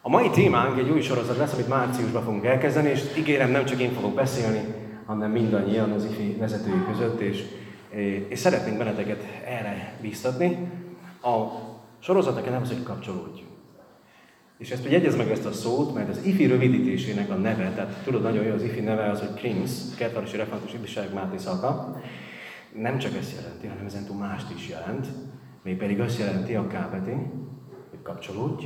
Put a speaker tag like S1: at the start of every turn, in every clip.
S1: A mai témánk egy új sorozat lesz, amit márciusban fogunk elkezdeni, és ígérem, nem csak én fogok beszélni, hanem mindannyian az IFI vezetői között, és, és szeretnénk benneteket erre bíztatni. A sorozatnak az, hogy kapcsolódj. És ezt, hogy jegyez meg ezt a szót, mert az IFI rövidítésének a neve, tehát tudod nagyon jó, az IFI neve az, hogy KRIMS, Kertvárosi Református Ifjúság Máté Szalka, nem csak ezt jelenti, hanem ezen túl mást is jelent, mégpedig azt jelenti a K betű, hogy kapcsolódj,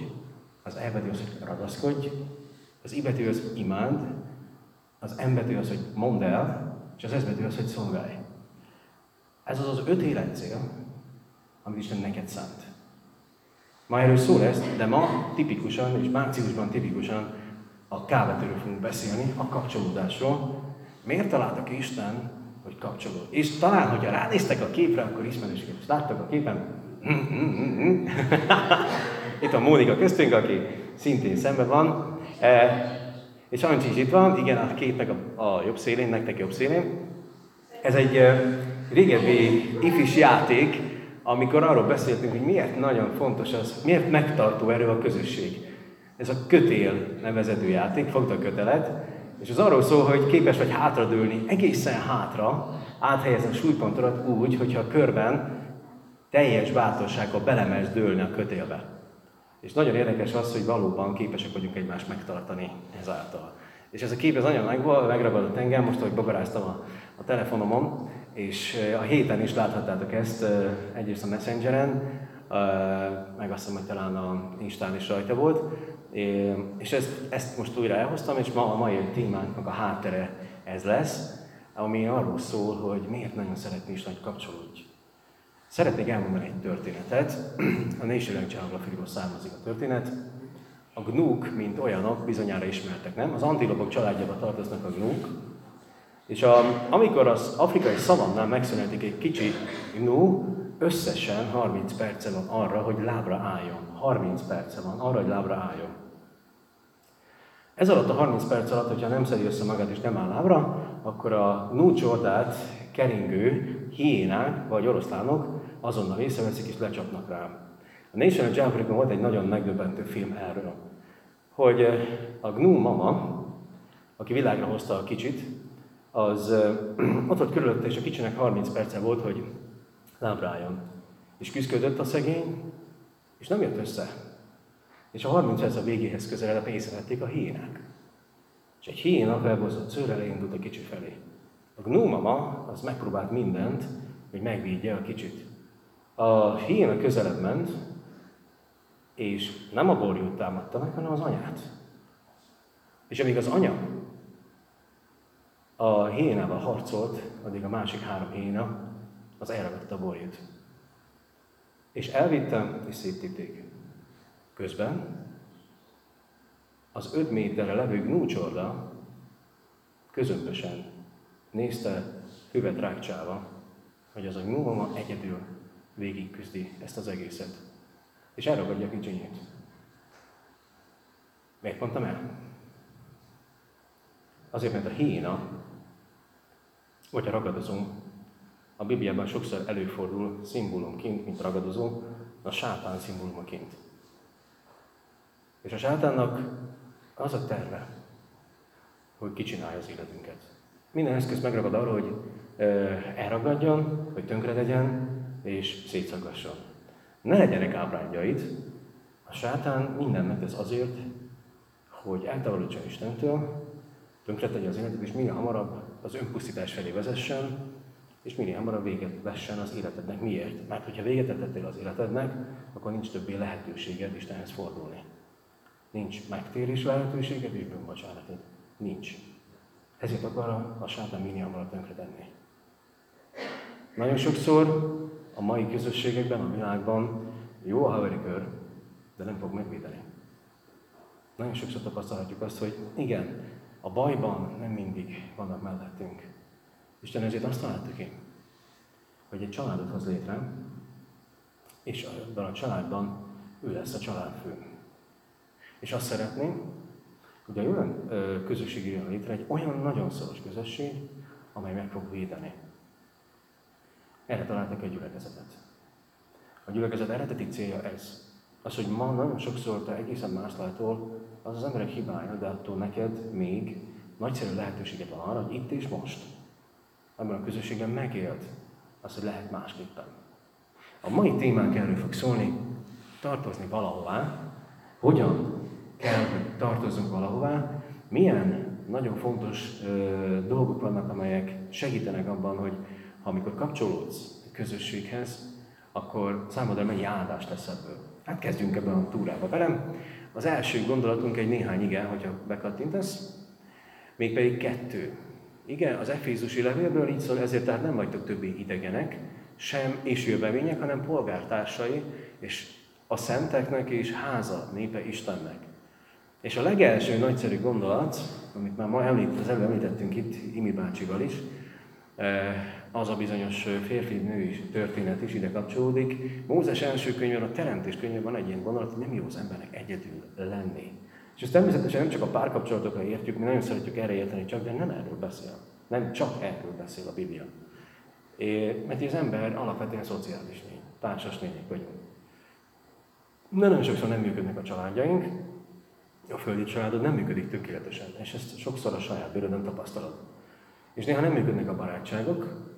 S1: az E betű az, hogy ragaszkodj, az I betű az imád, az M betű az, hogy mondd el, és az S betű az, hogy szolgálj. Ez az az öt életcél, amit Isten neked szánt. Ma erről szó lesz, de ma tipikusan, és márciusban tipikusan a K betűről fogunk beszélni, a kapcsolódásról. Miért találtak Isten, hogy kapcsolód? És talán, hogyha ránéztek a képre, akkor ismerőséget is láttak a képen. Itt a Mónika köztünk, aki szintén szemben van. E, és Ancsi is itt van, igen, a képnek a, a jobb szélén, nektek jobb szélén. Ez egy e, régebbi ifis játék, amikor arról beszéltünk, hogy miért nagyon fontos az, miért megtartó erő a közösség. Ez a kötél nevezető játék, fogd a kötelet, és az arról szól, hogy képes vagy hátradőlni, egészen hátra, áthelyezni a súlypontodat úgy, hogyha a körben teljes bátorsággal belemersz dőlni a kötélbe. És nagyon érdekes az, hogy valóban képesek vagyunk egymást megtartani ezáltal. És ez a kép ez nagyon megragadott engem, most, hogy bagaráztam a, a telefonomon, és a héten is láthattátok ezt egyrészt a Messengeren, meg azt hiszem, hogy talán a Instán is rajta volt, és ezt, ezt most újra elhoztam, és ma a mai témánknak a háttere ez lesz, ami arról szól, hogy miért nagyon szeretni is nagy kapcsolódj. Szeretnék elmondani egy történetet. A National Geographic-ról származik a történet. A gnúk, mint olyanok, bizonyára ismertek, nem? Az antilopok családjába tartoznak a gnúk, és a, amikor az afrikai szavannán megszületik egy kicsi gnú, összesen 30 perce van arra, hogy lábra álljon. 30 perce van arra, hogy lábra álljon. Ez alatt a 30 perc alatt, hogyha nem szedi össze magát és nem áll lábra, akkor a gnú csordát keringő hiénák vagy oroszlánok azonnal észreveszik és lecsapnak rá. A National geographic volt egy nagyon megdöbbentő film erről, hogy a Gnu mama, aki világra hozta a kicsit, az ott volt körülötte, és a kicsinek 30 perce volt, hogy lábráljon. És küzdködött a szegény, és nem jött össze. És a 30 perc a végéhez közeledve észrevették a hiénák. És egy hiéna felbozott szőrrel elindult a kicsi felé. A Gnu mama az megpróbált mindent, hogy megvédje a kicsit. A hiéna közelebb ment, és nem a borjút támadta meg, hanem az anyát. És amíg az anya a hiénával harcolt, addig a másik három hiéna az elragadta a borjút. És elvittem, és széttépték. Közben az öt méterre levő gnúcsorda közömbösen nézte füvet rákcsálva, hogy az a gnúmama egyedül végigküzdi ezt az egészet. És elragadja a kicsinyét. Miért mondtam el? Azért, mert a hiéna, vagy a ragadozó, a Bibliában sokszor előfordul szimbólumként, mint ragadozó, a sátán szimbólumaként. És a sátánnak az a terve, hogy kicsinálja az életünket. Minden eszköz megragad arra, hogy elragadjon, hogy tönkre legyen, és szétszagasson. Ne legyenek ábrányait, a sátán mindent megtesz azért, hogy eltávolítson Istentől, tönkretegye az életet, és minél hamarabb az önpusztítás felé vezessen, és minél hamarabb véget vessen az életednek. Miért? Mert hogyha véget tettél az életednek, akkor nincs többé lehetőséged Istenhez fordulni. Nincs megtérés lehetőséged és bűnbocsánatod. Nincs. Ezért akar a, a sátán minél hamarabb tönkretenni. Nagyon sokszor a mai közösségekben, a világban jó a haveri kör, de nem fog megvédeni. Nagyon sokszor tapasztalhatjuk azt, hogy igen, a bajban nem mindig vannak mellettünk. Isten ezért azt találta ki, hogy egy családot hoz létre, és ebben a családban ő lesz a családfő. És azt szeretném, hogy a olyan közösség jön létre, egy olyan nagyon szoros közösség, amely meg fog védeni erre találtak egy gyülekezetet. A gyülekezet eredeti célja ez, Az, hogy ma nagyon sokszor te egészen más látol, az az emberek hibája, de attól neked még nagyszerű lehetőséget van arra, hogy itt és most, ebben a közösségben megélt az, hogy lehet másképpen. A mai témánk erről fog szólni, tartozni valahová, hogyan kell, hogy tartozzunk valahová, milyen nagyon fontos ö, dolgok vannak, amelyek segítenek abban, hogy amikor kapcsolódsz a közösséghez, akkor számodra mennyi áldás lesz ebből. Hát kezdjünk ebben a túrába velem. Az első gondolatunk egy néhány igen, hogyha bekattintasz, mégpedig kettő. Igen, az Efézusi levélből így szól, ezért tehát nem vagytok többi idegenek, sem és jövevények, hanem polgártársai, és a szenteknek és háza népe Istennek. És a legelső nagyszerű gondolat, amit már ma említ, az előbb említettünk itt Imi bácsival is, eh, az a bizonyos férfi-női történet is ide kapcsolódik. Mózes első könyvben, a teremtés könyvben van egy ilyen gondolat, hogy nem jó az embernek egyedül lenni. És ezt természetesen nem csak a párkapcsolatokra értjük, mi nagyon szeretjük erre érteni csak, de nem erről beszél. Nem csak erről beszél a Biblia. É, mert az ember alapvetően szociális lény, társas lények vagyunk. De nagyon sokszor nem működnek a családjaink, a földi családod nem működik tökéletesen, és ezt sokszor a saját bőrödön tapasztalod. És néha nem működnek a barátságok,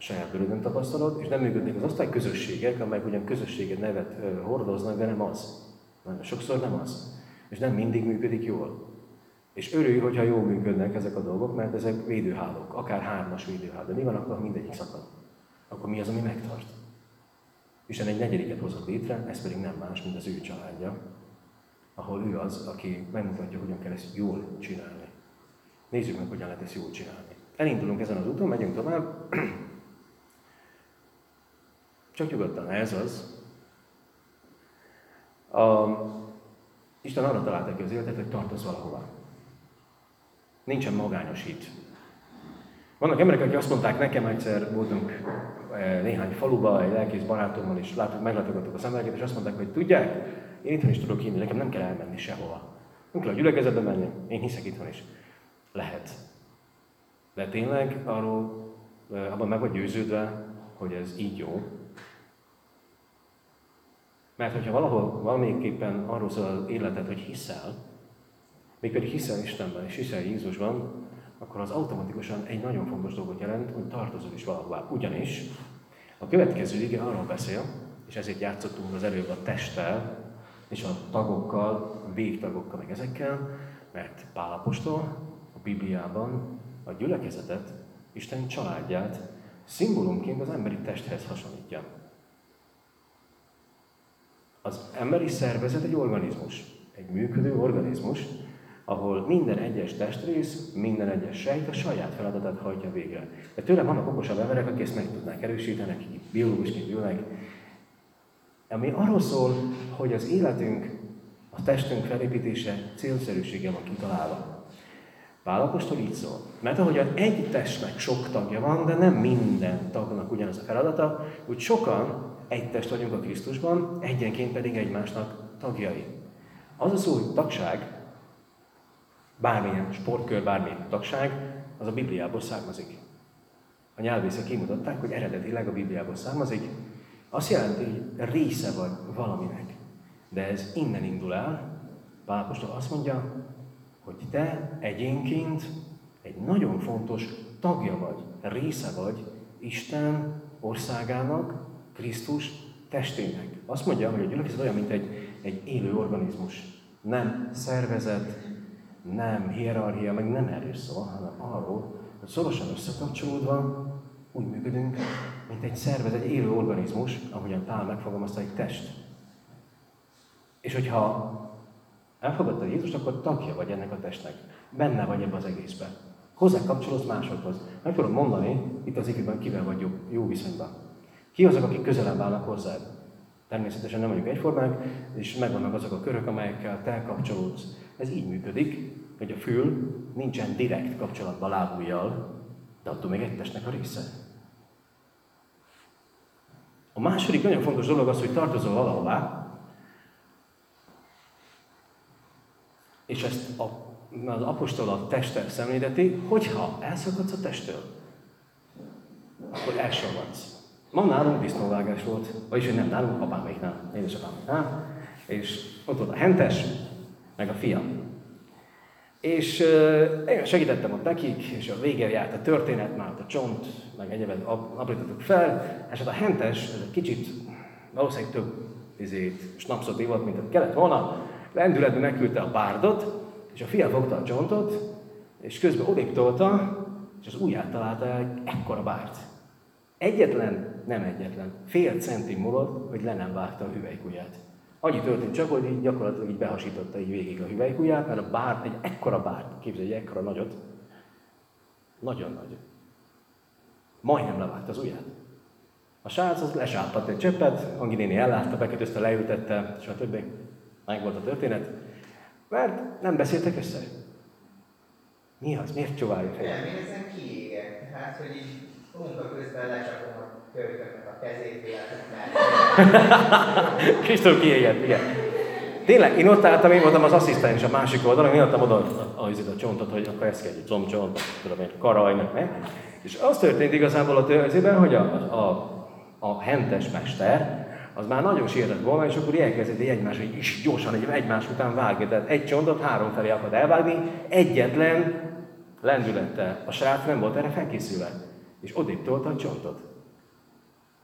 S1: saját bőrödön tapasztalod, és nem működnek az osztályközösségek, amelyek ugyan közösséget nevet hordoznak, de nem az. Nagyon sokszor nem az. És nem mindig működik jól. És örülj, hogyha jól működnek ezek a dolgok, mert ezek védőhálók, akár hármas védőháló. De mi van akkor, ha mindegyik szakad? Akkor mi az, ami megtart? Isten egy negyediket hozott létre, ez pedig nem más, mint az ő családja, ahol ő az, aki megmutatja, hogyan kell ezt jól csinálni. Nézzük meg, hogyan lehet ezt jól csinálni. Elindulunk ezen az úton, megyünk tovább. Csak nyugodtan, ez az. A, Isten arra találta ki az életet, hogy tartoz valahová. Nincsen magányos hit. Vannak emberek, akik azt mondták nekem, egyszer voltunk eh, néhány faluba, egy lelkész barátommal, és látunk, meglátogattuk az embereket, és azt mondták, hogy tudják, én itthon is tudok hinni, nekem nem kell elmenni sehova. Nem kell a gyülekezetbe menni, én hiszek itthon is. Lehet. De tényleg arról, eh, abban meg vagy győződve, hogy ez így jó. Mert hogyha valahol valamiképpen arról szól az életed, hogy hiszel, mégpedig hiszel Istenben és hiszel Jézusban, akkor az automatikusan egy nagyon fontos dolgot jelent, hogy tartozol is valahová. Ugyanis a következő ige arról beszél, és ezért játszottunk az előbb a testtel, és a tagokkal, végtagokkal, meg ezekkel, mert Pálapostól a Bibliában a gyülekezetet, Isten családját szimbólumként az emberi testhez hasonlítja. Az emberi szervezet egy organizmus, egy működő organizmus, ahol minden egyes testrész, minden egyes sejt a saját feladatát hajtja végre. De tőle vannak okosabb emberek, akik ezt meg tudnák akik biológusként ülnek. Ami arról szól, hogy az életünk, a testünk felépítése célszerűsége van kitalálva. Pálapostól így szól. Mert ahogyan egy testnek sok tagja van, de nem minden tagnak ugyanaz a feladata, úgy sokan egy test vagyunk a Krisztusban, egyenként pedig egymásnak tagjai. Az a szó, hogy tagság, bármilyen sportkör, bármilyen tagság, az a Bibliából származik. A nyelvészek kimutatták, hogy eredetileg a Bibliából származik. Azt jelenti, hogy része vagy valaminek. De ez innen indul el. Pálapostól azt mondja, hogy te egyénként egy nagyon fontos tagja vagy, része vagy Isten országának, Krisztus testének. Azt mondja, hogy a gyülekezet olyan, mint egy, egy élő organizmus. Nem szervezet, nem hierarchia, meg nem erről szól, hanem arról, hogy szorosan összekapcsolódva úgy működünk, mint egy szervezet, egy élő organizmus, ahogyan Pál megfogalmazta, egy test. És hogyha elfogadta Jézust, akkor tagja vagy ennek a testnek. Benne vagy ebbe az egészbe. Hozzá kapcsolódsz másokhoz. Meg tudom mondani, itt az igében kivel vagy jó, jó viszonyban. Ki azok, akik közelebb állnak hozzád? Természetesen nem vagyunk egyformák, és megvannak azok a körök, amelyekkel te kapcsolódsz. Ez így működik, hogy a fül nincsen direkt kapcsolatban lábújjal, de attól még egy testnek a része. A második nagyon fontos dolog az, hogy tartozol valahová, és ezt a, az apostol a testtel szemléleti, hogyha elszakadsz a testtől, akkor elsorvadsz. Ma nálunk disznóvágás volt, vagyis nem nálunk, apáméknál, édesapáméknál. És ott volt a hentes, meg a fiam. És én segítettem ott nekik, és a végén járt a történet, már a csont, meg egyébként aprítottuk fel, és hát a hentes, ez egy kicsit valószínűleg több izét, snapszot ivott, mint amit kellett volna, lendületben megküldte a bárdot, és a fia fogta a csontot, és közben odébb és az ujját találta el ekkora bárt. Egyetlen, nem egyetlen, fél centi múlott, hogy le nem vágta a hüvelykujját. Annyi történt csak, hogy így gyakorlatilag így behasította így végig a hüvelykujját, mert a bárt, egy ekkora bárt, képzelj, egy ekkora nagyot, nagyon nagy. Majdnem levágta az ujját. A srác az lesápadt egy cseppet, Angi néni ellátta, bekötözte, leültette, stb. Meg volt a történet. Mert nem beszéltek össze. Mi az? Miért csóváljuk
S2: fel? Nem, én ezen kiégek. Hát, hogy így munka közben lecsakom a kölyköknek a kezét,
S1: véletlenül. Kristóf kiégett, igen. Tényleg, én ott álltam, én voltam az asszisztens a másik oldalon, én adtam oda a, a, a csontot, hogy akkor ezt kell, egy combcsont, tudom én, karaj, meg. És az történt igazából a történetben, hogy a, a, a hentes mester, az már nagyon sietett volna, és akkor elkezdett egymás, hogy is gyorsan egy, egymás után vágni. Tehát egy csontot három felé akad elvágni, egyetlen lendülettel. A srác nem volt erre felkészülve. És odébb tolta a csontot.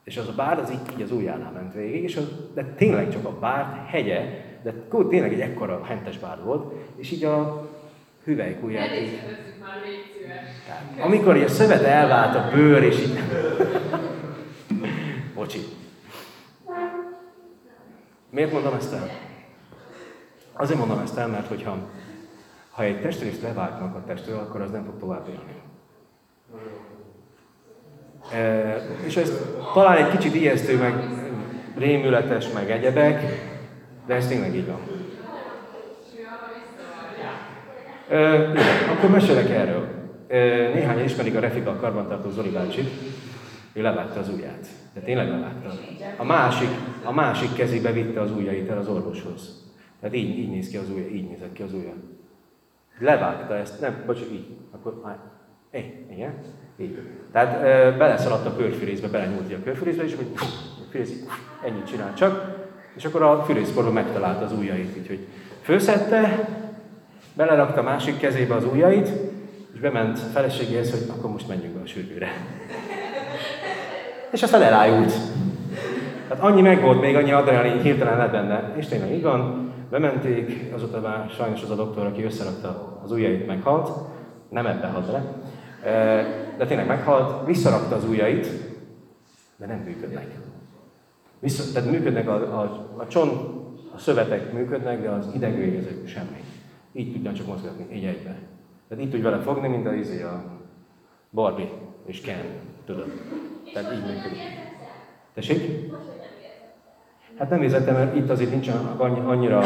S1: És az a bárd az így, így az ujjánál ment végig, és az, de tényleg csak a bárd hegye, de tényleg egy ekkora hentes bárd volt, és így a hüvelykujját így... Amikor így a szövet elvált a bőr, és így... Bocsi. Miért mondom ezt el? Azért mondom ezt el, mert hogyha ha egy testrészt levágnak a testről, akkor az nem fog tovább élni. E, és ez talán egy kicsit ijesztő, meg rémületes, meg egyebek, de ez tényleg így van. E, akkor mesélek erről. E, néhány ismerik a Refiba karbantartó Zoli bácsit, ő levágta az ujját. De tényleg levágta. A másik, a másik kezébe vitte az ujjait el az orvoshoz. Tehát így, így néz ki az ujja, így nézett ki az ujja. Levágta ezt, nem, bocs, így. Akkor. É, igen, így. Tehát e, beleszaladt a körfűrészbe, belenyúlt a körfűrészbe, és hogy fűrész, ennyit csinál csak, és akkor a fűrészkorban megtalálta az ujjait, úgyhogy főszette, belerakta a másik kezébe az ujjait, és bement feleségéhez, hogy akkor most menjünk be a sürgőre. És aztán elájult. Tehát annyi megvolt még, annyi adrenalin hirtelen lett benne. És tényleg így van, bementék, azóta már sajnos az a doktor, aki összerakta az ujjait, meghalt. Nem ebbe halt le. De tényleg meghalt, visszarakta az ujjait, de nem működnek. Vissza, tehát működnek a, a, a cson, a szövetek működnek, de az idegvégezők semmi. Így tudja csak mozgatni, így egybe. Tehát így tudj vele fogni, mint a, izé, a Barbie és Ken, tudod. Tehát így működik. Tessék? Hát nem érzettem, mert itt azért nincs annyira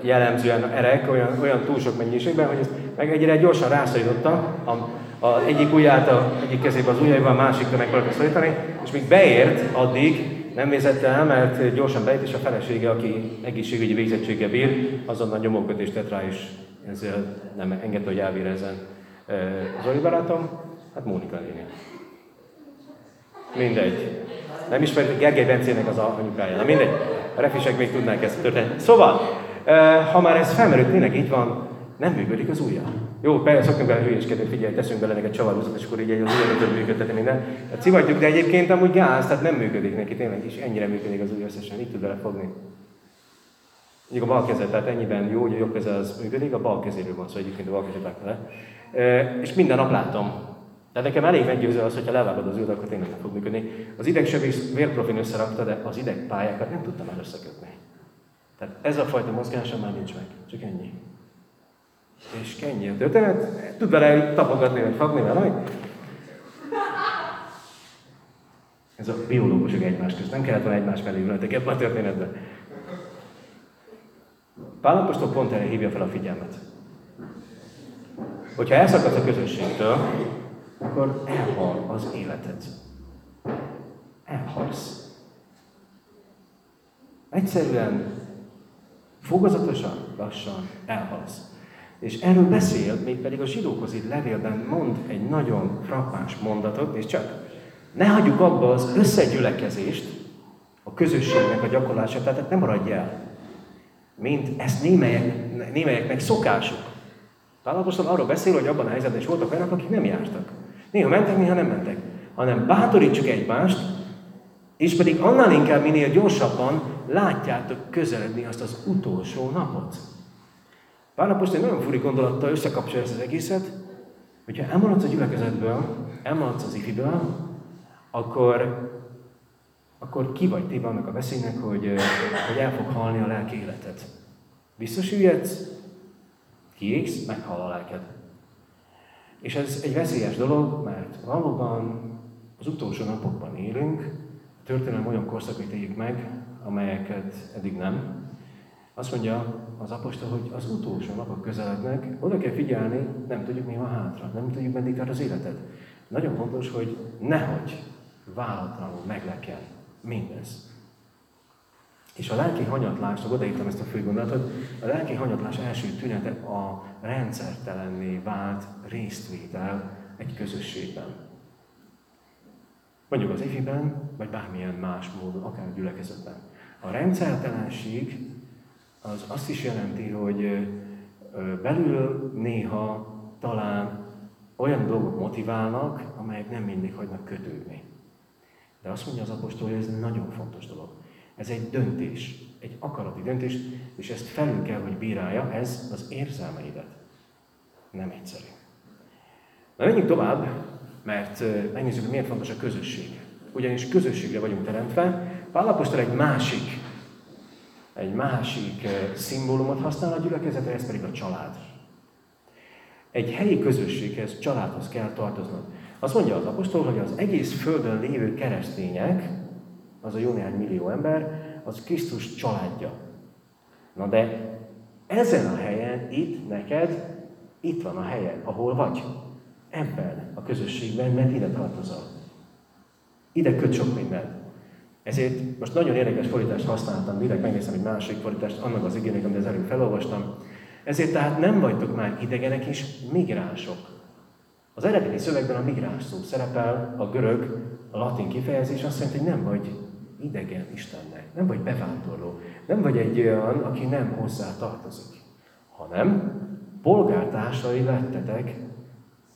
S1: jellemzően erek, olyan, olyan túl sok mennyiségben, hogy ezt meg egyre gyorsan rászorította, a, a egyik ujját a egyik kezébe az ujjaival, a másikra meg akarta szorítani, és még beért addig, nem nézett el, mert gyorsan beért, és a felesége, aki egészségügyi végzettséggel bír, azonnal nyomókötést tett rá, és ezzel nem engedte, hogy elvérezzen Zoli barátom, hát Mónika néni. Mindegy. Nem ismerik Gergely Bencének az anyukája. Na mindegy. A refisek még tudnák ezt történni. Szóval, ha már ez felmerült, tényleg így van, nem működik az ujja. Jó, persze szoktunk bele hülyéskedni, figyelj, teszünk bele neked csavarozat, és akkor így egy az ujjat működtetni minden. Hát szivatjuk, de egyébként amúgy gáz, tehát nem működik neki tényleg, és ennyire működik az ujj összesen, így tud bele fogni. Mondjuk a bal kezed, tehát ennyiben jó, hogy a jobb keze az működik, a bal kezéről van szó, szóval egyébként a bal kezét le. És minden nap látom, tehát nekem elég meggyőző az, hogyha levágod az űrt, akkor tényleg nem fog működni. Az idegsebész vérprofin összerakta, de az idegpályákat nem tudtam már összekötni. Tehát ez a fajta mozgása már nincs meg. Csak ennyi. És kennyi a történet. Tud vele tapogatni, vagy fogni vele, Ez a biológusok egymás közt. Nem kellett volna egymás mellé ülnetek ebben a történetben. Pálapostól pont erre hívja fel a figyelmet. Hogyha elszakadsz a közösségtől, akkor elhal az életed. Elhalsz. Egyszerűen, fogazatosan, lassan elhalsz. És erről beszél, mégpedig a zsidókhoz itt levélben mond egy nagyon frappáns mondatot, és csak ne hagyjuk abba az összegyülekezést, a közösségnek a gyakorlása, tehát nem maradj el. Mint ezt némelyek, némelyeknek szokásuk. Pálapostól arról beszél, hogy abban a helyzetben is voltak olyanok, akik nem jártak. Néha mentek, néha nem mentek. Hanem bátorítsuk egymást, és pedig annál inkább minél gyorsabban látjátok közeledni azt az utolsó napot. Pálapos egy nagyon furi gondolattal összekapcsolja ezt az egészet, hogyha elmaradsz a gyülekezetből, elmaradsz az ifiből, akkor, akkor ki vagy téve annak a veszélynek, hogy, hogy el fog halni a lelki életed. Biztosüljetsz, kiégsz, meghal a lelked. És ez egy veszélyes dolog, mert valóban az utolsó napokban élünk, a történelem olyan korszakait éljük meg, amelyeket eddig nem. Azt mondja az apostol, hogy az utolsó napok közelednek, oda kell figyelni, nem tudjuk mi van hátra, nem tudjuk meddig tart az életed. Nagyon fontos, hogy nehogy váratlanul meglekel mindez. És a lelki hanyatlás, odaírtam ezt a fő gondolatot, a lelki hanyatlás első tünete a rendszertelenné vált résztvétel egy közösségben. Mondjuk az ifiben, vagy bármilyen más módon, akár gyülekezetben. A rendszertelenség az azt is jelenti, hogy belül néha talán olyan dolgok motiválnak, amelyek nem mindig hagynak kötődni. De azt mondja az apostol, hogy ez nagyon fontos dolog. Ez egy döntés, egy akarati döntés, és ezt felül kell, hogy bírálja, ez az érzelmeidet. Nem egyszerű. Na menjünk tovább, mert megnézzük, hogy miért fontos a közösség. Ugyanis közösségre vagyunk teremtve. Pálapostól egy másik, egy másik szimbólumot használ a gyülekezetre, ez pedig a család. Egy helyi közösséghez, családhoz kell tartoznod. Azt mondja az apostol, hogy az egész földön lévő keresztények, az a jó néhány millió ember, az Krisztus családja. Na de ezen a helyen, itt neked, itt van a helyed, ahol vagy. Ebben a közösségben, mert ide tartozol. Ide köt mindent. Ezért most nagyon érdekes fordítást használtam, direkt megnéztem egy másik fordítást, annak az igének, amit az előbb felolvastam. Ezért tehát nem vagytok már idegenek és migránsok. Az eredeti szövegben a migráns szó szerepel, a görög, a latin kifejezés azt jelenti, hogy nem vagy idegen Istennek, nem vagy bevándorló, nem vagy egy olyan, aki nem hozzá tartozik, hanem polgártársai lettetek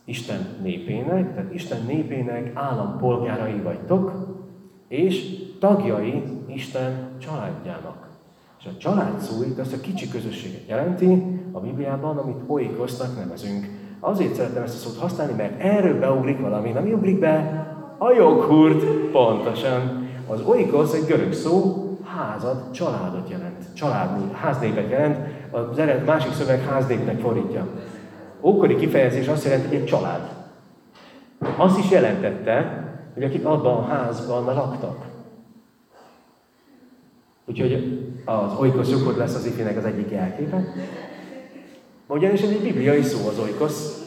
S1: Isten népének, tehát Isten népének állampolgárai vagytok, és tagjai Isten családjának. És a család szó itt azt a kicsi közösséget jelenti a Bibliában, amit oikosznak nevezünk. Azért szeretem ezt a szót használni, mert erről beugrik valami. Nem ugrik be? A joghurt, pontosan. Az oikosz egy görög szó, házad, családot jelent. Család, háznépet jelent. Az ered, másik szöveg háznépnek fordítja. Ókori kifejezés azt jelenti, hogy egy család. Azt is jelentette, hogy akik abban a házban laktak. Úgyhogy az oikosz joghurt lesz az ifinek az egyik jelképe. Ugyanis ez egy bibliai szó az oikosz,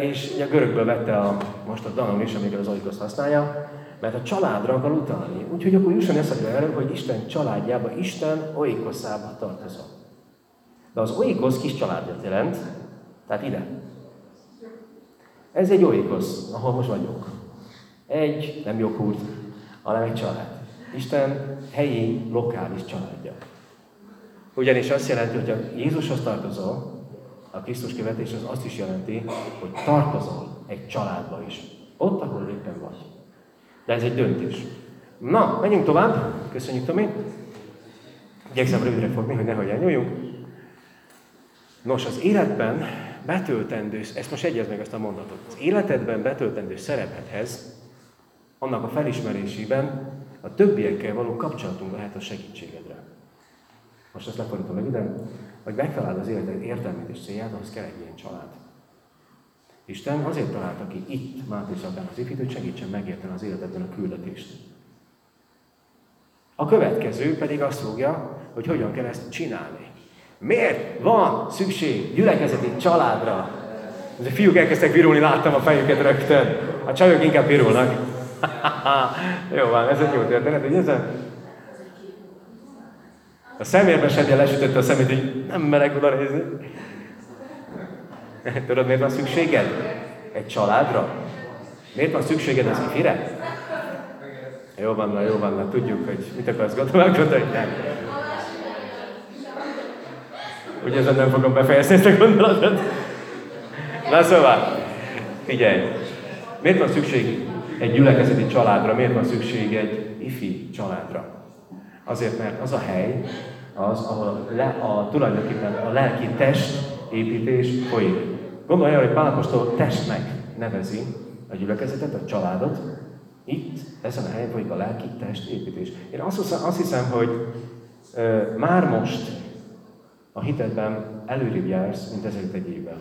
S1: és a görögből vette a, most a Danon is, amikor az oikoszt használja, mert a családra akar utalni. Úgyhogy akkor jusson eszedbe erről, hogy Isten családjába, Isten oikoszába tartozom. De az oikosz kis családját jelent, tehát ide. Ez egy oikosz, ahol most vagyunk. Egy, nem joghurt, hanem egy család. Isten helyi, lokális családja. Ugyanis azt jelenti, hogy ha Jézushoz tartozol, a Krisztus követés az azt is jelenti, hogy tartozol egy családba is. Ott, ahol éppen vagy. De ez egy döntés. Na, menjünk tovább. Köszönjük, Tomi. Igyekszem rövidre fogni, hogy nehogy elnyúljunk. Nos, az életben betöltendő, ezt most egyez meg ezt a mondatot, az életedben betöltendő szerepedhez, annak a felismerésében a többiekkel való kapcsolatunk lehet a segítségedre. Most ezt lefordítom meg ide, hogy megtaláld az életed értelmét és célját, ahhoz kell egy ilyen család. Isten azért találta ki itt Máté Szabdán az ifit, hogy segítsen megérteni az életedben a küldetést. A következő pedig azt fogja, hogy hogyan kell ezt csinálni. Miért van szükség gyülekezeti családra? A fiúk elkezdtek virulni, láttam a fejüket rögtön. A csajok inkább virulnak. Jó van, ez egy jó történet, ugye ez? A szemérbe sem lesütötte a szemét, hogy nem merek oda nézni. Tudod, miért van szükséged? Egy családra? Miért van szükséged az ifire? Jó van, na, jó van, na, tudjuk, hogy mit akarsz gondolni, nem. Ugye ezen nem fogom befejezni ezt a gondolatot. Na szóval, figyelj, miért van szükség egy gyülekezeti családra, miért van szükség egy ifi családra? Azért, mert az a hely, az, ahol le, a, tulajdonképpen a lelki test építés folyik. Gondolj arra, hogy Pálapostól testnek nevezi a gyülekezetet, a családot. Itt, ezen a helyen folyik a lelki test építés. Én azt hiszem, azt hiszem hogy ö, már most a hitedben előrébb jársz, mint ezelőtt egy évvel.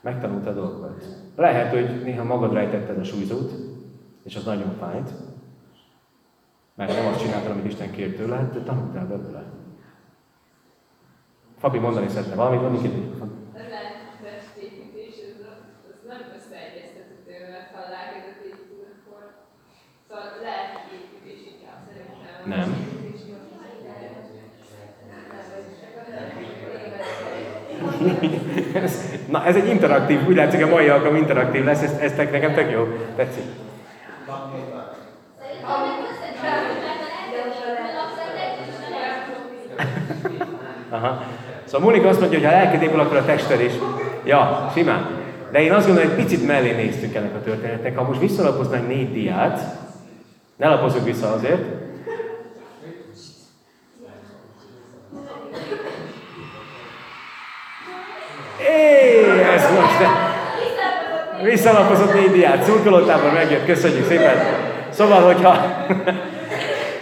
S1: Megtanultad dolgokat. Lehet, hogy néha magadra ejtetted a súlyzót, és az nagyon fájt, mert nem azt csináltad, amit Isten kért tőle, de tanultál belőle. Fabi mondani szeretne valamit, mondjuk itt. Nem. Na, ez egy interaktív, úgy látszik a mai alkalom interaktív lesz, ez, ez nekem tök jó, tetszik. Aha. Szóval Mónika azt mondja, hogy ha lelked épül, akkor a tested is. Ja, simán. De én azt gondolom, hogy picit mellé néztünk ennek a történetnek. Ha most visszalapoznánk négy diát, ne lapozzuk vissza azért, Éj, ez most Visszalapozott négy diát, szurkolótábor megjött, köszönjük szépen. Szóval, hogyha,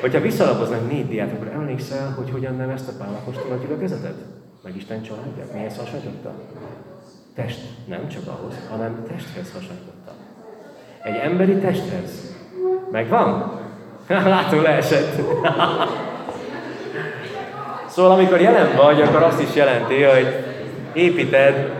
S1: hogyha visszalapoznánk négy diát, akkor emlékszel, hogy hogyan nevezte Pál Apostol a gyülekezetet? Meg Isten családját? Mihez hasonlította? Test. Nem csak ahhoz, hanem testhez hasonlította. Egy emberi testhez. Megvan? Látó leesett. szóval amikor jelen vagy, akkor azt is jelenti, hogy építed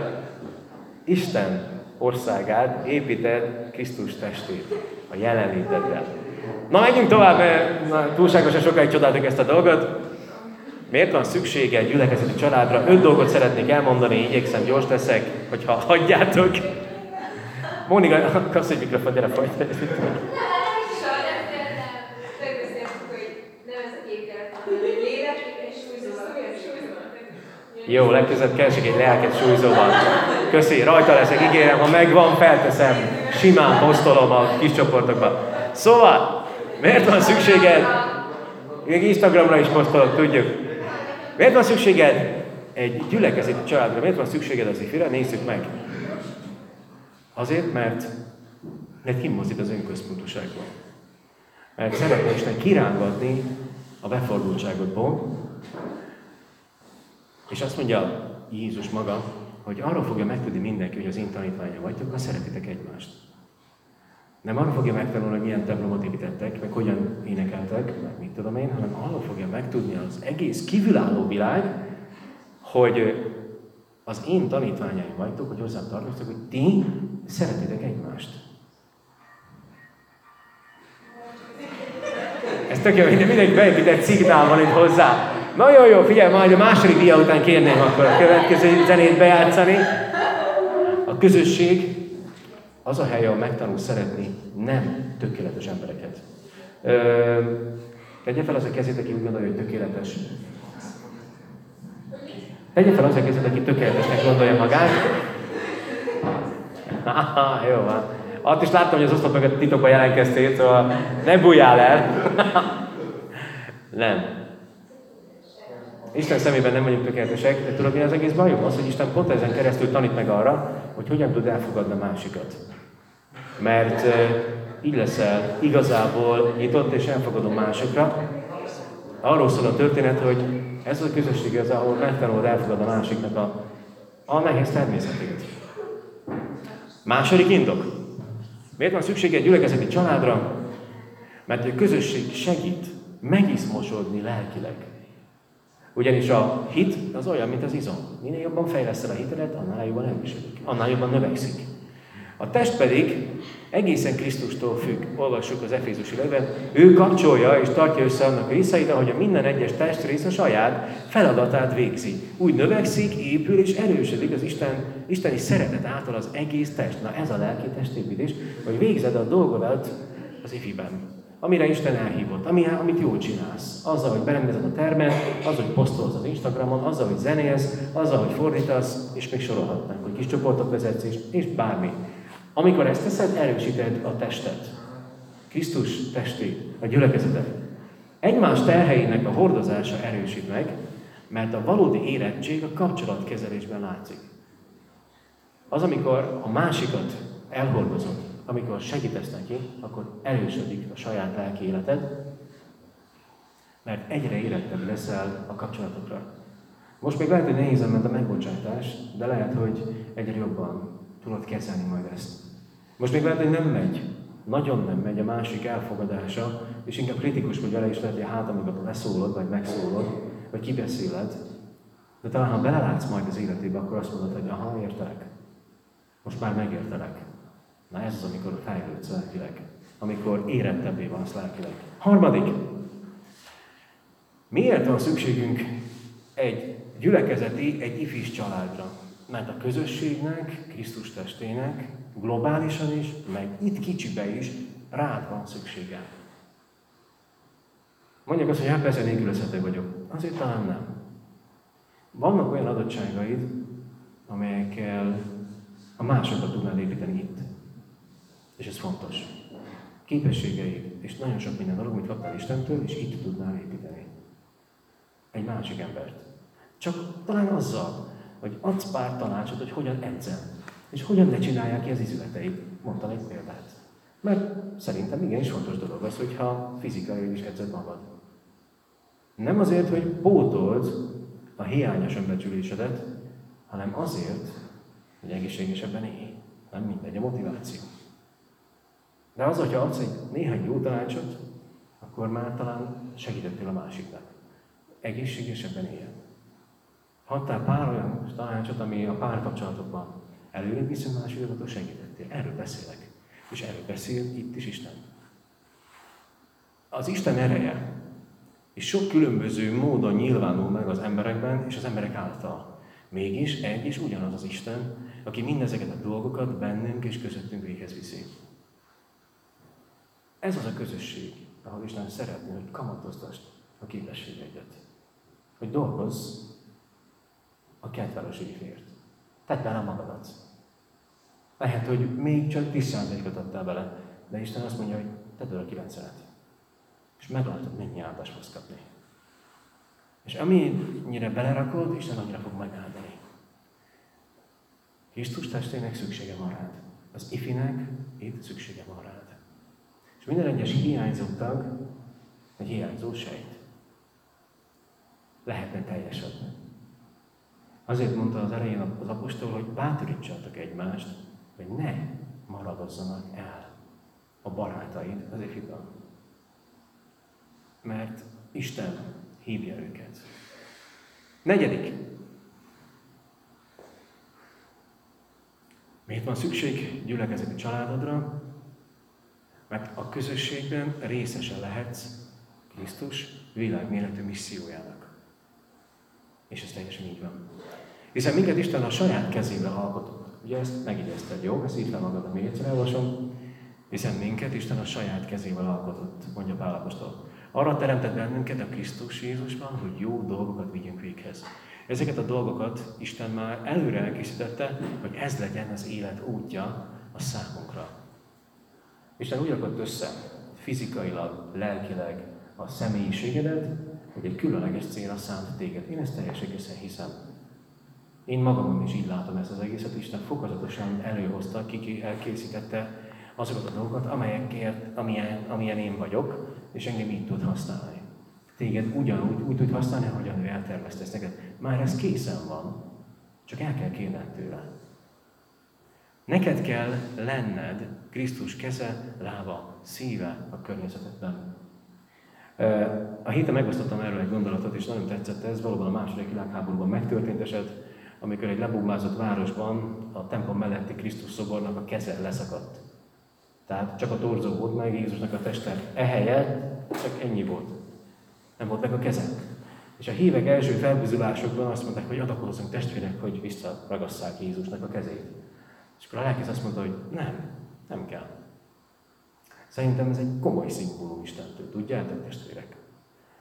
S1: Isten országát, építed Krisztus testét a jelenléteddel. Na, menjünk tovább, mert na, túlságosan sokáig csodáltuk ezt a dolgot. Miért van szüksége egy gyülekezeti családra? Öt dolgot szeretnék elmondani, igyekszem, gyors leszek, hogyha hagyjátok. Mónika, kapsz egy mikrofon, gyere folytasd. Jó, legközelebb keresek egy lelket súlyzóban. Köszi, rajta leszek, ígérem, ha megvan, felteszem. Simán posztolom a kis csoportokba. Szóval, miért van szükséged? Még Instagramra is posztolok, tudjuk. Miért van szükséged egy gyülekezeti családra? Miért van szükséged az ifire? Nézzük meg. Azért, mert, mert kimozdít az önközpontúságból. Mert szeretne Isten kirángatni a befordultságodból, és azt mondja Jézus maga, hogy arról fogja megtudni mindenki, hogy az én tanítványa vagytok, ha szeretitek egymást. Nem arról fogja megtanulni, hogy milyen templomot építettek, meg hogyan énekeltek, meg mit tudom én, hanem arról fogja megtudni az egész kívülálló világ, hogy az én tanítványaim vagytok, hogy hozzám tartoztok, hogy ti szeretitek egymást. Ez tök jó, mindenki beépített szignál van itt hozzá. Na jó, jó, figyelj, majd a második dia után kérném akkor a következő zenét bejátszani. A közösség az a hely, ahol megtanul szeretni nem tökéletes embereket. Tegye fel az a kezét, aki úgy gondolja, hogy tökéletes. Tegye fel az a kezét, aki tökéletesnek gondolja magát. Aha, jó van. Azt is láttam, hogy az oszlop mögött titokban jelentkeztél, szóval ne bújjál el. nem. Isten szemében nem vagyunk tökéletesek, de tudod, mi az egész bajom? Az, hogy Isten pont ezen keresztül tanít meg arra, hogy hogyan tud elfogadni a másikat. Mert így leszel igazából nyitott és elfogadó másikra. Arról szól a történet, hogy ez a közösség az, ahol megtanulod elfogadni a másiknak a, a nehéz természetét. Második indok. Miért van szüksége egy gyülekezeti családra? Mert a közösség segít megiszmosodni lelkileg. Ugyanis a hit az olyan, mint az izom. Minél jobban fejleszted a hitedet, annál jobban erősödik, annál jobban növekszik. A test pedig egészen Krisztustól függ. Olvassuk az Efézusi levegben. Ő kapcsolja és tartja össze annak részeit, ahogy a minden egyes testrész a saját feladatát végzi. Úgy növekszik, épül és erősödik az Isten, isteni szeretet által az egész test. Na ez a lelki testépítés, hogy végzed a dolgodat az ifiben. amire Isten elhívott, ami, amit jól csinálsz. Azzal, hogy berendezed a termet, azzal, hogy posztolsz az Instagramon, azzal, hogy zenélsz, azzal, hogy fordítasz, és még sorolhatnánk, hogy kis csoportok vezetsz, és, és bármi. Amikor ezt teszed, erősíted a testet. Krisztus testét, a gyülekezetet. Egymás terheinek a hordozása erősít meg, mert a valódi érettség a kapcsolatkezelésben látszik. Az, amikor a másikat elhordozod, amikor segítesz neki, akkor erősödik a saját lelki életed, mert egyre érettebb leszel a kapcsolatokra. Most még lehet, hogy nehézen ment a megbocsátás, de lehet, hogy egyre jobban tudod kezelni majd ezt. Most még lehet, hogy nem megy, nagyon nem megy a másik elfogadása, és inkább kritikus vagy vele is lehet, hogy a hátamögött leszólod, vagy megszólod, vagy kibeszéled. De talán, ha belelátsz majd az életébe, akkor azt mondod, hogy aha, értelek. Most már megértelek. Na ez az, amikor fejlődsz lelkileg. Amikor érettebbé válsz lelkileg. Harmadik. Miért van szükségünk egy gyülekezeti, egy ifis családra? Mert a közösségnek, Krisztus testének globálisan is, meg itt kicsibe is rád van szüksége. Mondjuk azt, hogy hát persze nélkülözhető vagyok. Azért talán nem. Vannak olyan adottságaid, amelyekkel a másokat tudnád építeni itt. És ez fontos. Képességeid, és nagyon sok minden dolog, amit kaptál Istentől, és itt tudnál építeni. Egy másik embert. Csak talán azzal, hogy adsz pár tanácsot, hogy hogyan edzen, és hogyan ne csinálják ki az izületeit. Mondtam egy példát. Mert szerintem igenis fontos dolog az, hogyha fizikai is edzed magad. Nem azért, hogy pótold a hiányos önbecsülésedet, hanem azért, hogy egészségesebben élj. Nem mindegy a motiváció. De az, hogyha adsz egy néhány jó tanácsot, akkor már talán segítettél a másiknak. Egészségesebben éljen. Hattál pár olyan tanácsot, ami a párkapcsolatokban előrébb viszont más akkor segítettél. Erről beszélek. És erről beszél itt is Isten. Az Isten ereje, és sok különböző módon nyilvánul meg az emberekben és az emberek által. Mégis egy és ugyanaz az Isten, aki mindezeket a dolgokat bennünk és közöttünk véghez viszi. Ez az a közösség, ahol Isten szeretné, hogy kamatoztasd a képességeidet. Hogy dolgozz a kedvelőségért. Tedd bele magadat. Lehet, hogy még csak 10%-ot adtál bele, de Isten azt mondja, hogy tedd a 9 És meglátod, mennyi áldást fogsz kapni. És amennyire belerakod, Isten annyira fog megáldani. Krisztus testének szüksége van rád. Az ifinek itt szüksége van rád. És minden egyes hiányzó tag egy hiányzó sejt. Lehetne teljesebb. Azért mondta az elején az apostol, hogy bátorítsatok egymást, hogy ne maradozzanak el a barátaid az ifiban. Mert Isten hívja őket. Negyedik. Miért van szükség gyülekezeti családodra? Mert a közösségben részese lehetsz Krisztus világméretű missziójának. És ez teljesen így van. Hiszen minket Isten a saját kezével alkotott. Ugye ezt megidézted, jó? Ezt így le magad, még egyszer elolvasom. Hiszen minket Isten a saját kezével alkotott, mondja Pálapostól. Arra teremtett bennünket a Krisztus Jézusban, hogy jó dolgokat vigyünk véghez. Ezeket a dolgokat Isten már előre elkészítette, hogy ez legyen az élet útja a számunkra. Isten úgy rakott össze fizikailag, lelkileg a személyiségedet, hogy egy különleges célra szánt téged. Én ezt teljes egészen hiszem. Én magamon is így látom ezt az egészet, Isten fokozatosan előhozta, ki elkészítette azokat a dolgokat, amelyekért, amilyen, amilyen én vagyok, és engem így tud használni. Téged ugyanúgy úgy tud használni, ahogyan ő eltervezte ezt neked. Már ez készen van, csak el kell kérned tőle. Neked kell lenned Krisztus keze, lába, szíve a környezetedben. A héten megosztottam erről egy gondolatot, és nagyon tetszett ez, valóban a második világháborúban megtörtént eset, amikor egy lebogmázott városban a templom melletti Krisztus szobornak a keze leszakadt. Tehát csak a torzó volt meg, Jézusnak a teste ehelyett csak ennyi volt. Nem volt meg a keze. És a hívek első felbuzulásokban azt mondták, hogy adakozunk testvérek, hogy visszaragasszák Jézusnak a kezét. És akkor a lelkész azt mondta, hogy nem, nem kell. Szerintem ez egy komoly szimbólum Istentől, tudjátok testvérek?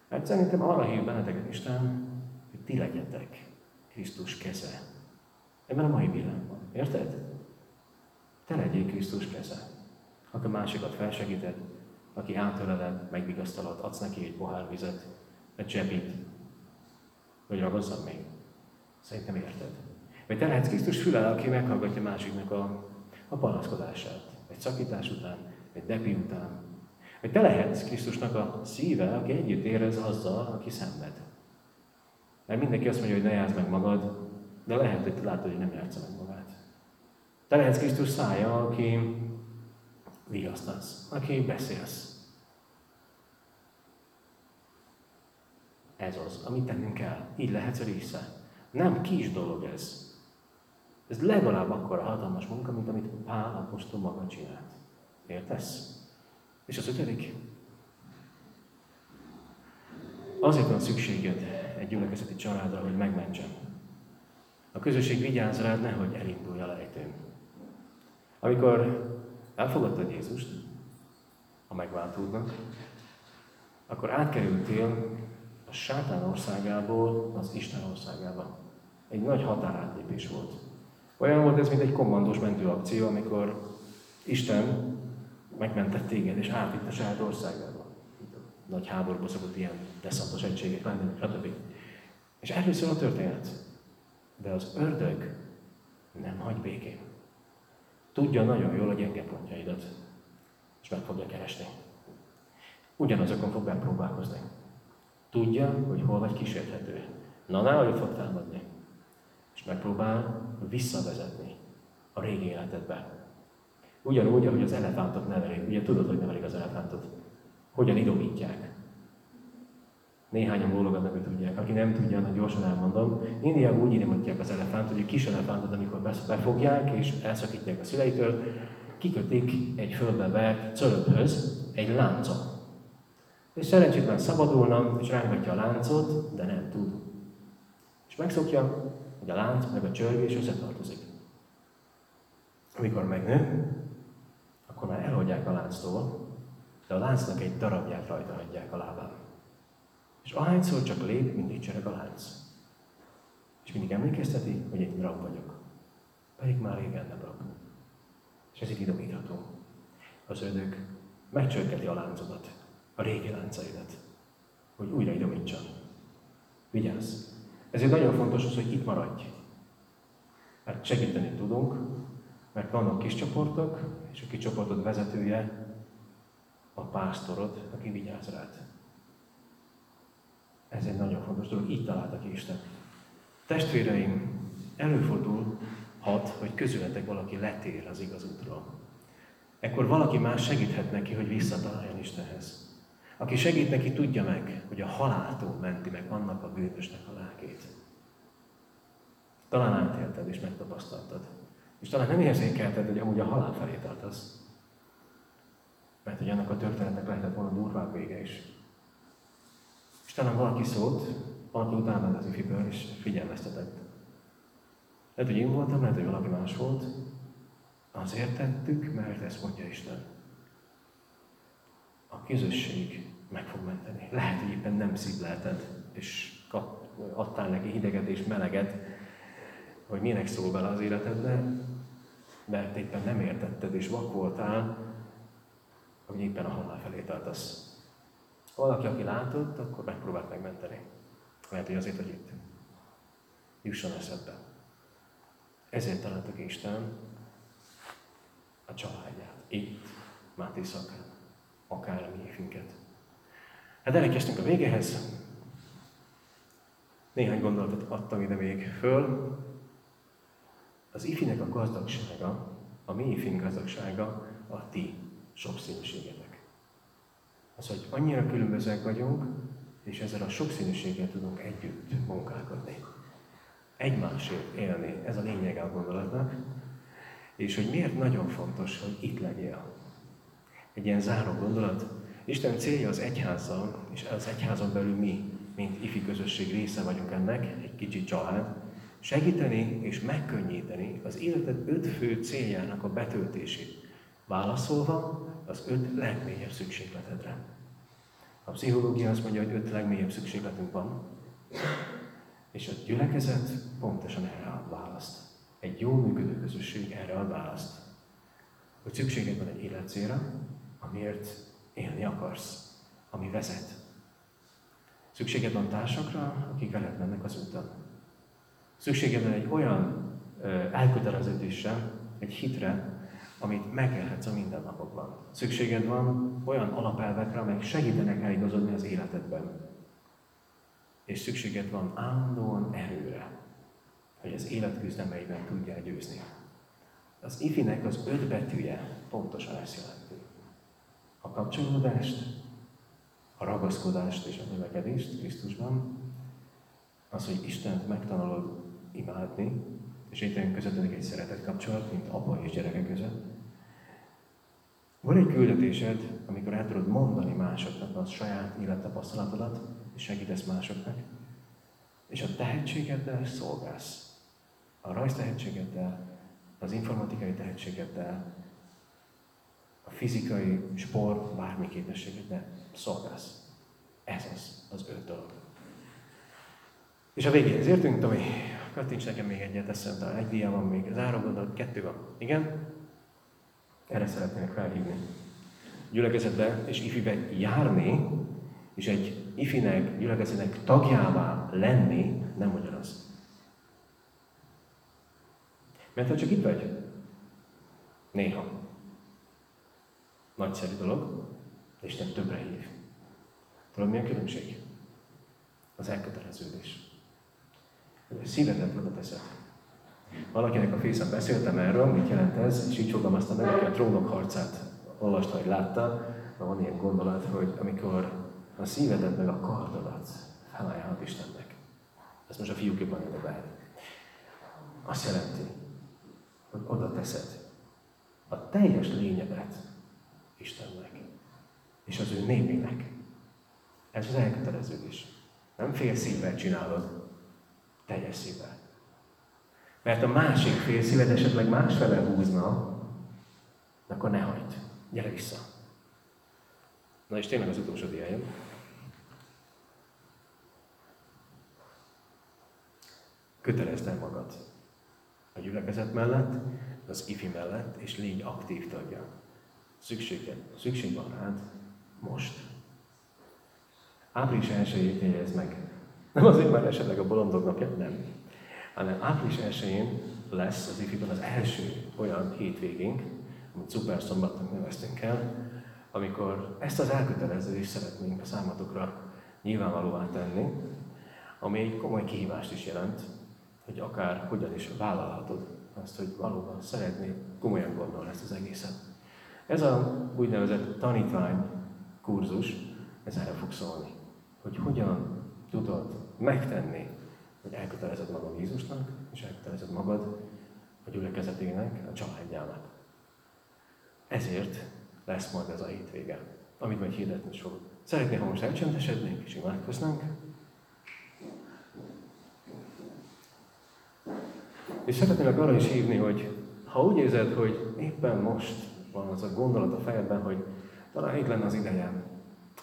S1: Mert szerintem arra hív benneteket Isten, hogy ti legyetek Krisztus keze. Ebben a mai világban. Érted? Te legyél Krisztus keze. Aki másikat felsegíted, aki átöleled, megvigasztalod, adsz neki egy pohár vizet, egy zsebit, vagy ragazzad még. Szerintem érted. Vagy te lehetsz Krisztus füle, aki meghallgatja másiknak a, a panaszkodását. Egy szakítás után, egy depi után. Vagy te lehetsz Krisztusnak a szíve, aki együtt érez azzal, aki szenved. Mert mindenki azt mondja, hogy ne játsz meg magad, de lehet, hogy te látod, hogy nem játsza meg magát. Te lehetsz Krisztus szája, aki vigasztasz, aki beszélsz. Ez az, amit tennünk kell. Így lehetsz része. Nem kis dolog ez. Ez legalább akkor a hatalmas munka, mint amit Pál apostol maga csinált. Értesz? És az ötödik. Azért van szükséged egy gyülekezeti családra, hogy megmentsen. A közösség vigyázz rád, nehogy elindulj a lejtőn. Amikor elfogadtad Jézust, a megváltódnak, akkor átkerültél a sátán országából az Isten országába. Egy nagy határátlépés volt. Olyan volt ez, mint egy kommandós mentőakció, amikor Isten megmentett téged, és átvitt a saját országába. Nagy háborúba szokott ilyen deszantos egységek lenni, stb. És erről szól a történet. De az ördög nem hagy békén. Tudja nagyon jól a gyenge pontjaidat, és meg fogja keresni. Ugyanazokon fog bepróbálkozni. Tudja, hogy hol vagy kísérthető. Na, ne fog támadni. És megpróbál visszavezetni a régi életedbe. Ugyanúgy, ahogy az elefántot nevelik. Ugye tudod, hogy nevelik az elefántot? Hogyan idomítják. Néhányan bólogatnak, hogy tudják. Aki nem tudja, annak gyorsan elmondom. Indiában úgy idomítják az elefánt, hogy a kis elefántot, amikor befogják és elszakítják a szüleitől, kikötik egy földbe vert cölöphöz egy láncot. És szerencsétlen szabadulna, és rángatja a láncot, de nem tud. És megszokja, hogy a lánc meg a csörgés összetartozik. Amikor megnő, akkor már elhagyják a lánctól, de a láncnak egy darabját rajta hagyják a lábán. És ahányszor csak lép, mindig csereg a lánc. És mindig emlékezteti, hogy egy rab vagyok. Pedig már régen nem rab. És ez itt idomítható. Az ördög megcsörgeti a láncodat, a régi láncaidat, hogy újra idomítson. Vigyázz! Ezért nagyon fontos az, hogy itt maradj. Mert segíteni tudunk, mert vannak kis csoportok, és a kis csoportod vezetője a pásztorod, aki vigyáz rád. Ez egy nagyon fontos dolog, így találtak Isten. Testvéreim, előfordulhat, hogy közületek valaki letér az igaz útról. Ekkor valaki más segíthet neki, hogy visszataláljon Istenhez. Aki segít neki, tudja meg, hogy a haláltól menti meg annak a bűnösnek a lelkét. Talán átélted és megtapasztaltad. És talán nem érzékelted, hogy amúgy a halál felé tartasz. Mert hogy annak a történetnek lehetett volna durvább vége is. És talán valaki szólt, valaki utána az ifiből, és figyelmeztetett. Lehet, hogy én voltam, lehet, hogy valaki más volt. Azért tettük, mert ezt mondja Isten. A közösség meg fog menteni. Lehet, hogy éppen nem szívlelted, és kap, adtál neki hideget és meleget, hogy minek szól bele az életedbe, mert éppen nem értetted és vak voltál, hogy éppen a halál felé tartasz. Valaki, aki látott, akkor megpróbált megmenteni. Lehet, hogy azért, hogy itt. Jusson eszedbe. Ezért találtak Isten a családját. Itt, Máté szakán, akár a mi éfinket. Hát elkezdtünk a végehez. Néhány gondolatot adtam ide még föl. Az ifinek a gazdagsága, a mi ifink gazdagsága a ti sokszínűségetek. Az, hogy annyira különbözőek vagyunk, és ezzel a sokszínűséggel tudunk együtt munkálkodni. Egymásért élni, ez a lényeg a gondolatnak. És hogy miért nagyon fontos, hogy itt legyél. Egy ilyen záró gondolat. Isten célja az egyházzal, és az egyházon belül mi, mint ifi közösség része vagyunk ennek, egy kicsi család, segíteni és megkönnyíteni az életed öt fő céljának a betöltését. Válaszolva az öt legmélyebb szükségletedre. A pszichológia azt mondja, hogy öt legmélyebb szükségletünk van, és a gyülekezet pontosan erre ad választ. Egy jó működő közösség erre ad választ. Hogy szükséged van egy életcélra, amiért élni akarsz, ami vezet. Szükséged van társakra, akik veled mennek az úton. Szükséged van egy olyan elköteleződésre, egy hitre, amit megélhetsz a mindennapokban. Szükséged van olyan alapelvekre, amelyek segítenek eligazodni az életedben. És szükséged van állandóan erőre, hogy az élet küzdemeiben tudjál győzni. Az ifinek az öt betűje pontosan ezt jelenti. A kapcsolódást, a ragaszkodást és a növekedést Krisztusban, az, hogy Istent megtanulod imádni, és itt közöttünk egy szeretett kapcsolat, mint apa és gyereke között. Van egy küldetésed, amikor el tudod mondani másoknak a saját élettapasztalatodat, és segítesz másoknak, és a tehetségeddel szolgálsz. A rajztehetségeddel, az informatikai tehetségeddel, a fizikai, sport, bármi képességeddel szolgálsz. Ez az, az öt dolog. És a végéhez értünk, Tomi, kattints nekem még egyet eszembe, egy dia van még, záró gondolat, kettő van. Igen? Erre szeretnék felhívni. Gyülekezetbe és ifibe járni, és egy ifinek, gyülekezetnek tagjává lenni nem ugyanaz. Mert ha csak itt vagy, néha. Nagyszerű dolog, de Isten többre hív. Tudod, mi a különbség? Az elköteleződés. Hogy szívedet oda teszed. Valakinek a fészen beszéltem erről, mit jelent ez, és így fogalmaztam meg, aki a trónok harcát olvasta, vagy látta, van ilyen gondolat, hogy amikor a szívedet meg a kardodat felajánlod Istennek. Ez most a fiúk jobban lehet. Azt jelenti, hogy oda teszed a teljes lényedet Istennek, és az ő népének. Ez az elköteleződés. Nem fél szívvel csinálod, teljes szívvel. Mert a másik fél szíved esetleg másfele húzna, akkor ne hagyd. Gyere vissza. Na és tényleg az utolsó diáján. Kötelezd el magad a gyülekezet mellett, az ifi mellett, és légy aktív tagja. Szükséged, szükség van rád most. Április 1 jegyez meg. Nem azért, mert esetleg a bolondok napja, nem. Hanem április 1 lesz az ifiben az első olyan hétvégénk, amit szuper szombatnak neveztünk el, amikor ezt az elkötelezést szeretnénk a számatokra nyilvánvalóvá tenni, ami egy komoly kihívást is jelent, hogy akár hogyan is vállalhatod azt, hogy valóban szeretnéd komolyan gondolni ezt az egészet. Ez a úgynevezett tanítvány kurzus, ez erre fog szólni, hogy hogyan tudod megtenni, hogy elkötelezed magad Jézusnak, és elkötelezed magad a gyülekezetének, a családjának. Ezért lesz majd ez a hétvége, amit majd hirdetni is fogok. Szeretném, ha most elcsendesednénk és imádkoznánk. És szeretnélek arra is hívni, hogy ha úgy érzed, hogy éppen most van az a gondolat a fejedben, hogy talán itt lenne az ideje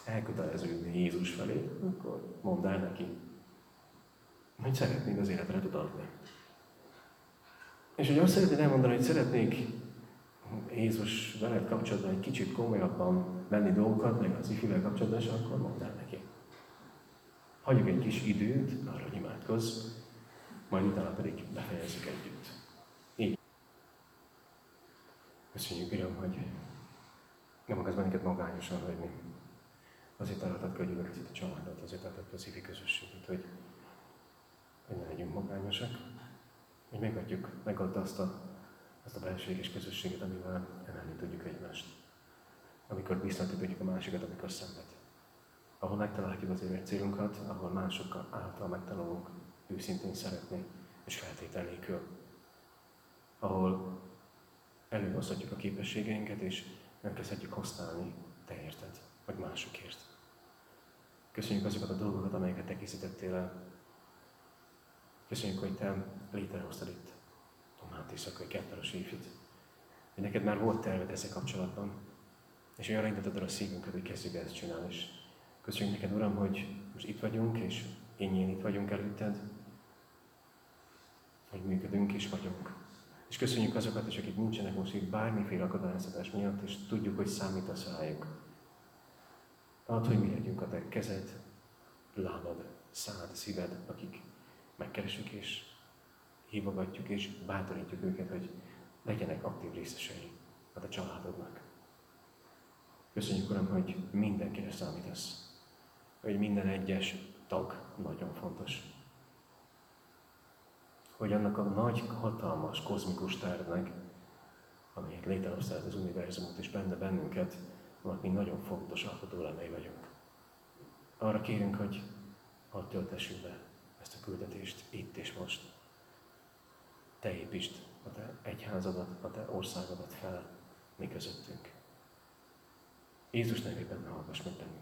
S1: elköteleződni Jézus felé, akkor mondd el neki, hogy szeretnéd az életre tud adni. És hogy azt szeretnéd elmondani, hogy szeretnék Jézus veled kapcsolatban egy kicsit komolyabban menni dolgokat, meg az ifivel kapcsolatban, és akkor mondd el neki. Hagyjuk egy kis időt arra, hogy imádkozz, majd utána pedig befejezzük együtt. Így. Köszönjük, Uram, hogy nem akarsz bennünket magányosan hagyni. Azért tartod ki a gyülekezeti családot, azért tartod ki az ifi közösséget, hogy, hogy ne legyünk magányosak, hogy megadjuk, megadta azt a azt a belséges közösséget, amivel emelni tudjuk egymást. Amikor biztatni a másikat, amikor szenved. Ahol megtaláljuk az élet célunkat, ahol másokkal által megtanulunk őszintén szeretni és feltétel nélkül. Ahol előhozhatjuk a képességeinket, és elkezdhetjük használni te érted, vagy másokért. Köszönjük azokat a dolgokat, amelyeket te készítettél el. Köszönjük, hogy te létrehoztad itt Tomát Iszakai Kepperos Éfit. Hogy neked már volt terved ezzel kapcsolatban. És arra indítod a szívünket, hogy kezdjük ezt csinálni. És köszönjük neked, Uram, hogy most itt vagyunk, és én itt vagyunk előtted, hogy működünk és vagyunk. És köszönjük azokat is, akik nincsenek most itt bármiféle akadályoztatás miatt, és tudjuk, hogy számítasz rájuk. Add, hogy mi legyünk a te kezed, lábad, szád, szíved, akik megkeresünk és hívogatjuk és bátorítjuk őket, hogy legyenek aktív részesei a te családodnak. Köszönjük, Uram, hogy mindenkire számítasz. Hogy minden egyes tag nagyon fontos. Hogy annak a nagy, hatalmas, kozmikus tervnek, amelyet létrehoztál az univerzumot és benne bennünket, annak mi nagyon fontos alkotó elemei vagyunk. Arra kérünk, hogy hadd töltessük be ezt a küldetést itt és most. Te építsd a te egyházadat, a te országodat fel mi közöttünk. Jézus nevében hallgass meg bennünket.